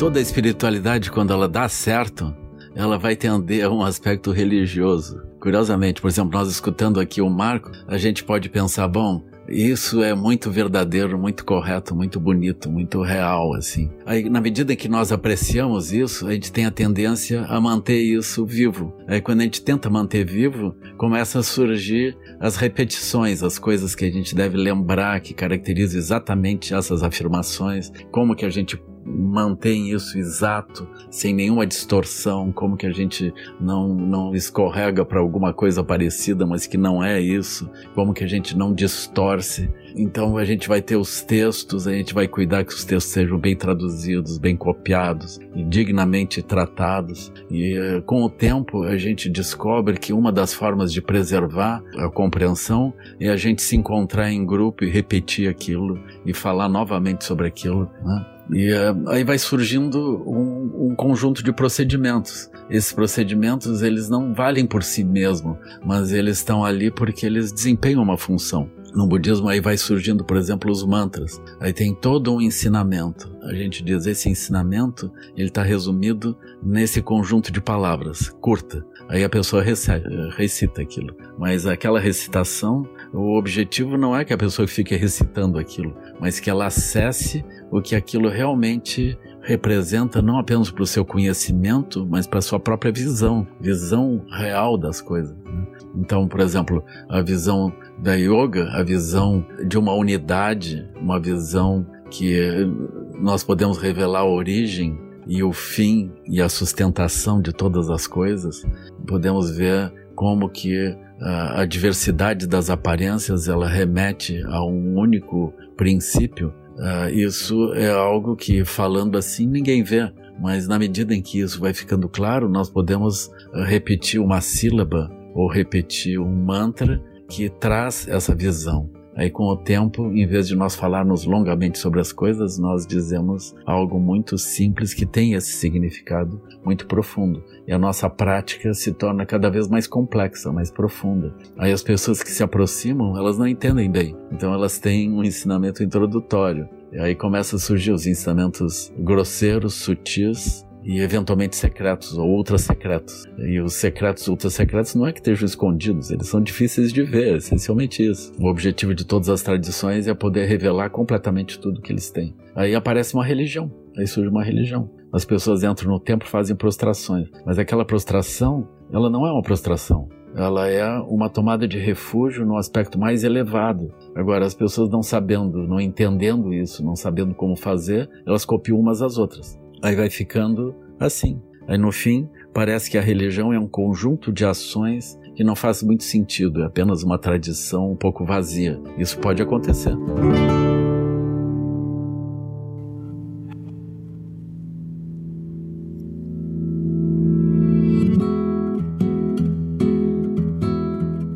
toda a espiritualidade, quando ela dá certo, ela vai tender a um aspecto religioso. Curiosamente, por exemplo, nós escutando aqui o Marco, a gente pode pensar, bom, isso é muito verdadeiro, muito correto, muito bonito, muito real, assim. Aí, na medida que nós apreciamos isso, a gente tem a tendência a manter isso vivo. Aí, quando a gente tenta manter vivo, começa a surgir as repetições, as coisas que a gente deve lembrar, que caracterizam exatamente essas afirmações, como que a gente mantém isso exato, sem nenhuma distorção, como que a gente não, não escorrega para alguma coisa parecida, mas que não é isso, como que a gente não distorce. Então a gente vai ter os textos, a gente vai cuidar que os textos sejam bem traduzidos, bem copiados dignamente tratados. E eh, com o tempo a gente descobre que uma das formas de preservar a compreensão é a gente se encontrar em grupo e repetir aquilo e falar novamente sobre aquilo. Né? E uh, aí vai surgindo um, um, conjunto de procedimentos. Esses procedimentos eles não valem por si mesmo, mas eles estão ali porque eles desempenham uma função. No budismo aí vai surgindo, por exemplo, os mantras. Aí tem todo um ensinamento. A gente diz esse ensinamento, ele está resumido nesse conjunto de palavras, curta. Aí a pessoa recita, aquilo. Mas aquela recitação, o objetivo não é que a pessoa fique recitando aquilo, mas que ela acesse o que aquilo realmente representa não apenas para o seu conhecimento, mas para a sua própria visão, visão real das coisas. Né? Então, por exemplo, a visão da yoga, a visão de uma unidade, uma visão que nós podemos revelar a origem e o fim e a sustentação de todas as coisas, podemos ver como que a, a diversidade das aparências ela remete a um único princípio Uh, isso é algo que, falando assim, ninguém vê, mas na medida em que isso vai ficando claro, nós podemos uh, repetir uma sílaba ou repetir um mantra que traz essa visão. Aí, com o tempo, em vez de nós falarmos longamente sobre as coisas, nós dizemos algo muito simples que tem esse significado muito profundo. E a nossa prática se torna cada vez mais complexa, mais profunda. Aí, as pessoas que se aproximam, elas não entendem bem. Então, elas têm um ensinamento introdutório. E aí começam a surgir os ensinamentos grosseiros, sutis, e eventualmente secretos ou ultra secretos. E os secretos ultra secretos não é que estejam escondidos, eles são difíceis de ver, essencialmente isso. O objetivo de todas as tradições é poder revelar completamente tudo que eles têm. Aí aparece uma religião, aí surge uma religião. As pessoas entram no templo, fazem prostrações, mas aquela prostração, ela não é uma prostração. Ela é uma tomada de refúgio no aspecto mais elevado. Agora, as pessoas não sabendo, não entendendo isso, não sabendo como fazer, elas copiam umas às outras. Aí vai ficando assim. Aí no fim, parece que a religião é um conjunto de ações que não faz muito sentido, é apenas uma tradição um pouco vazia. Isso pode acontecer.